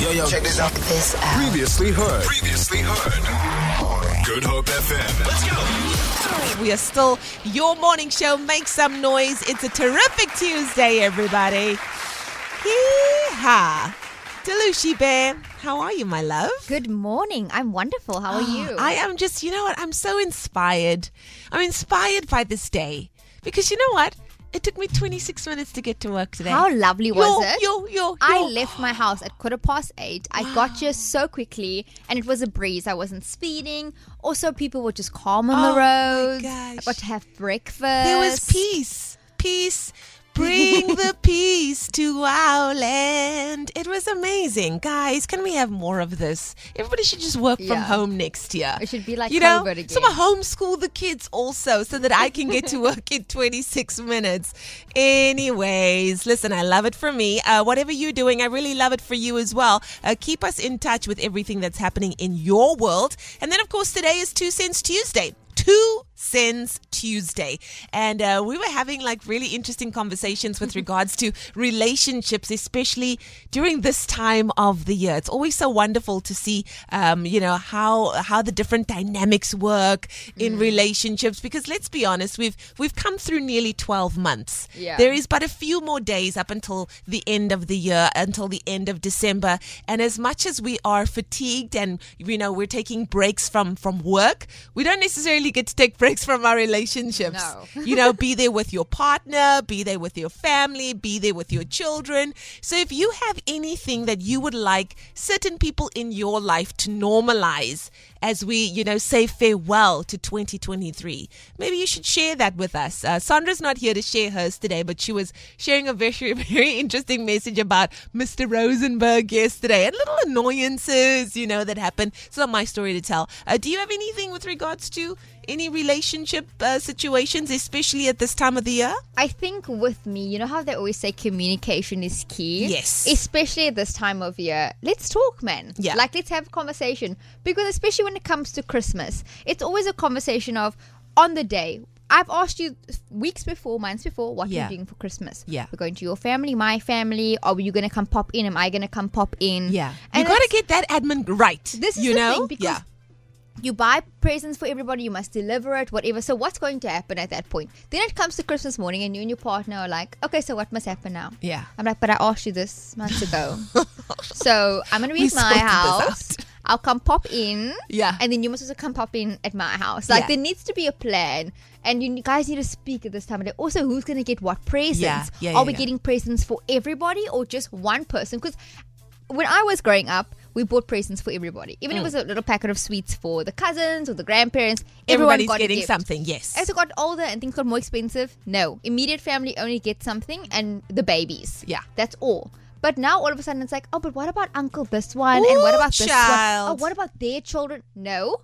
Yo, yo, check this out. This out. Previously heard. Previously heard. Good Hope FM. Let's go. We are still your morning show. Make some noise. It's a terrific Tuesday, everybody. Hee-ha. Delushi Bear, how are you, my love? Good morning. I'm wonderful. How are ah, you? I am just, you know what? I'm so inspired. I'm inspired by this day because you know what? It took me 26 minutes to get to work today. How lovely was Yo, it? yo, yo, yo. I left my house at quarter past eight. I got here so quickly, and it was a breeze. I wasn't speeding. Also, people were just calm on Oh the roads. I got to have breakfast. There was peace. Peace. Bring the peace to our land. It was amazing. Guys, can we have more of this? Everybody should just work from home next year. It should be like you know, COVID again. Some homeschool the kids also so that I can get to work in 26 minutes. Anyways, listen, I love it for me. Uh, whatever you're doing, I really love it for you as well. Uh, keep us in touch with everything that's happening in your world. And then, of course, today is Two Cents Tuesday. Two Cents Tuesday. And uh, we were having like really interesting conversations with regards to relationships, especially during this time of the year. It's always so wonderful to see, um, you know, how how the different dynamics work in relationships. Because let's be honest, we've we've come through nearly twelve months. Yeah. There is but a few more days up until the end of the year, until the end of December. And as much as we are fatigued and you know we're taking breaks from from work, we don't necessarily get to take breaks from our relationships. No. you know, be there with your partner, be there with your family, be there with your children. So if you have anything that you would like certain people in your life to normalize as we, you know, say farewell to 2023, maybe you should share that with us. Uh, Sandra's not here to share hers today, but she was sharing a very, very interesting message about Mr. Rosenberg yesterday and little annoyances, you know, that happened. It's not my story to tell. Uh, do you have anything with regards to any relationship uh, situations, especially at this time of the year? I think with me, you know how they always say communication is key? Yes. Especially at this time of year. Let's talk, man. Yeah. Like, let's have a conversation. Because, especially when it comes to Christmas, it's always a conversation of on the day. I've asked you weeks before, months before, what Yeah. you're doing for Christmas. Yeah. We're going to your family, my family. Are you going to come pop in? Am I going to come pop in? Yeah. And you got to get that admin right. This is you the know? thing because yeah. You buy presents for everybody, you must deliver it, whatever. So what's going to happen at that point? Then it comes to Christmas morning and you and your partner are like, okay, so what must happen now? Yeah. I'm like, but I asked you this months ago. so I'm gonna be We at my house. I'll come pop in. Yeah. And then you must also come pop in at my house. Like Yeah. there needs to be a plan. And you guys need to speak at this time of day. Also, who's gonna get what presents? Yeah. Yeah, Are yeah, we yeah. getting presents for everybody or just one person? Because when I was growing up, we bought presents for everybody. Even if it mm. was a little packet of sweets for the cousins or the grandparents, everyone Everybody's getting something, yes. As I got older and things got more expensive, no. Immediate family only gets something and the babies. Yeah. That's all. But now all of a sudden it's like, oh, but what about uncle this one? and what about this oh, child. one? Oh, what about their children? No.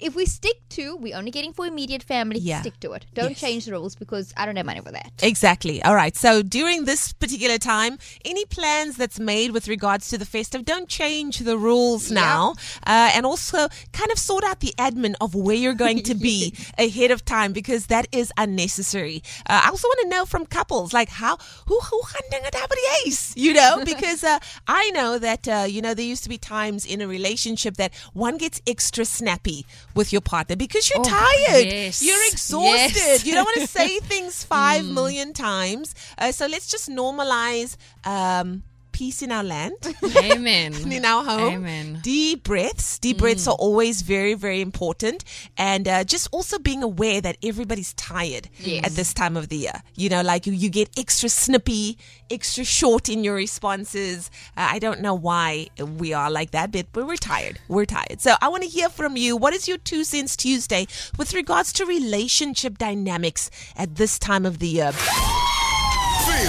If we stick to, we're only getting for immediate family, Yeah. stick to it. Don't Yes. change the rules because I don't have money for that. Exactly. All right. So during this particular time, any plans that's made with regards to the festive, don't change the rules now. Uh, and also kind of sort out the admin of where you're going to be ahead of time because that is unnecessary. Uh, I also want to know from couples, like how, who, who handing it up ace, you know, because uh, I know that, uh, you know, there used to be times in a relationship that one gets extra snappy with your partner because you're tired. yes. You're exhausted. Yes. You don't want to say things five million times. Uh, so let's just normalize um, peace in our land. Amen. in our home. Amen. Deep breaths. Deep breaths are always very, very important. And uh, just also being aware that everybody's tired Yes. at this time of the year. You know, like you, you get extra snippy, extra short in your responses. Uh, I don't know why we are like that, but, but we're tired. We're tired. So I want to hear from you. What is your two cents Tuesday with regards to relationship dynamics at this time of the year?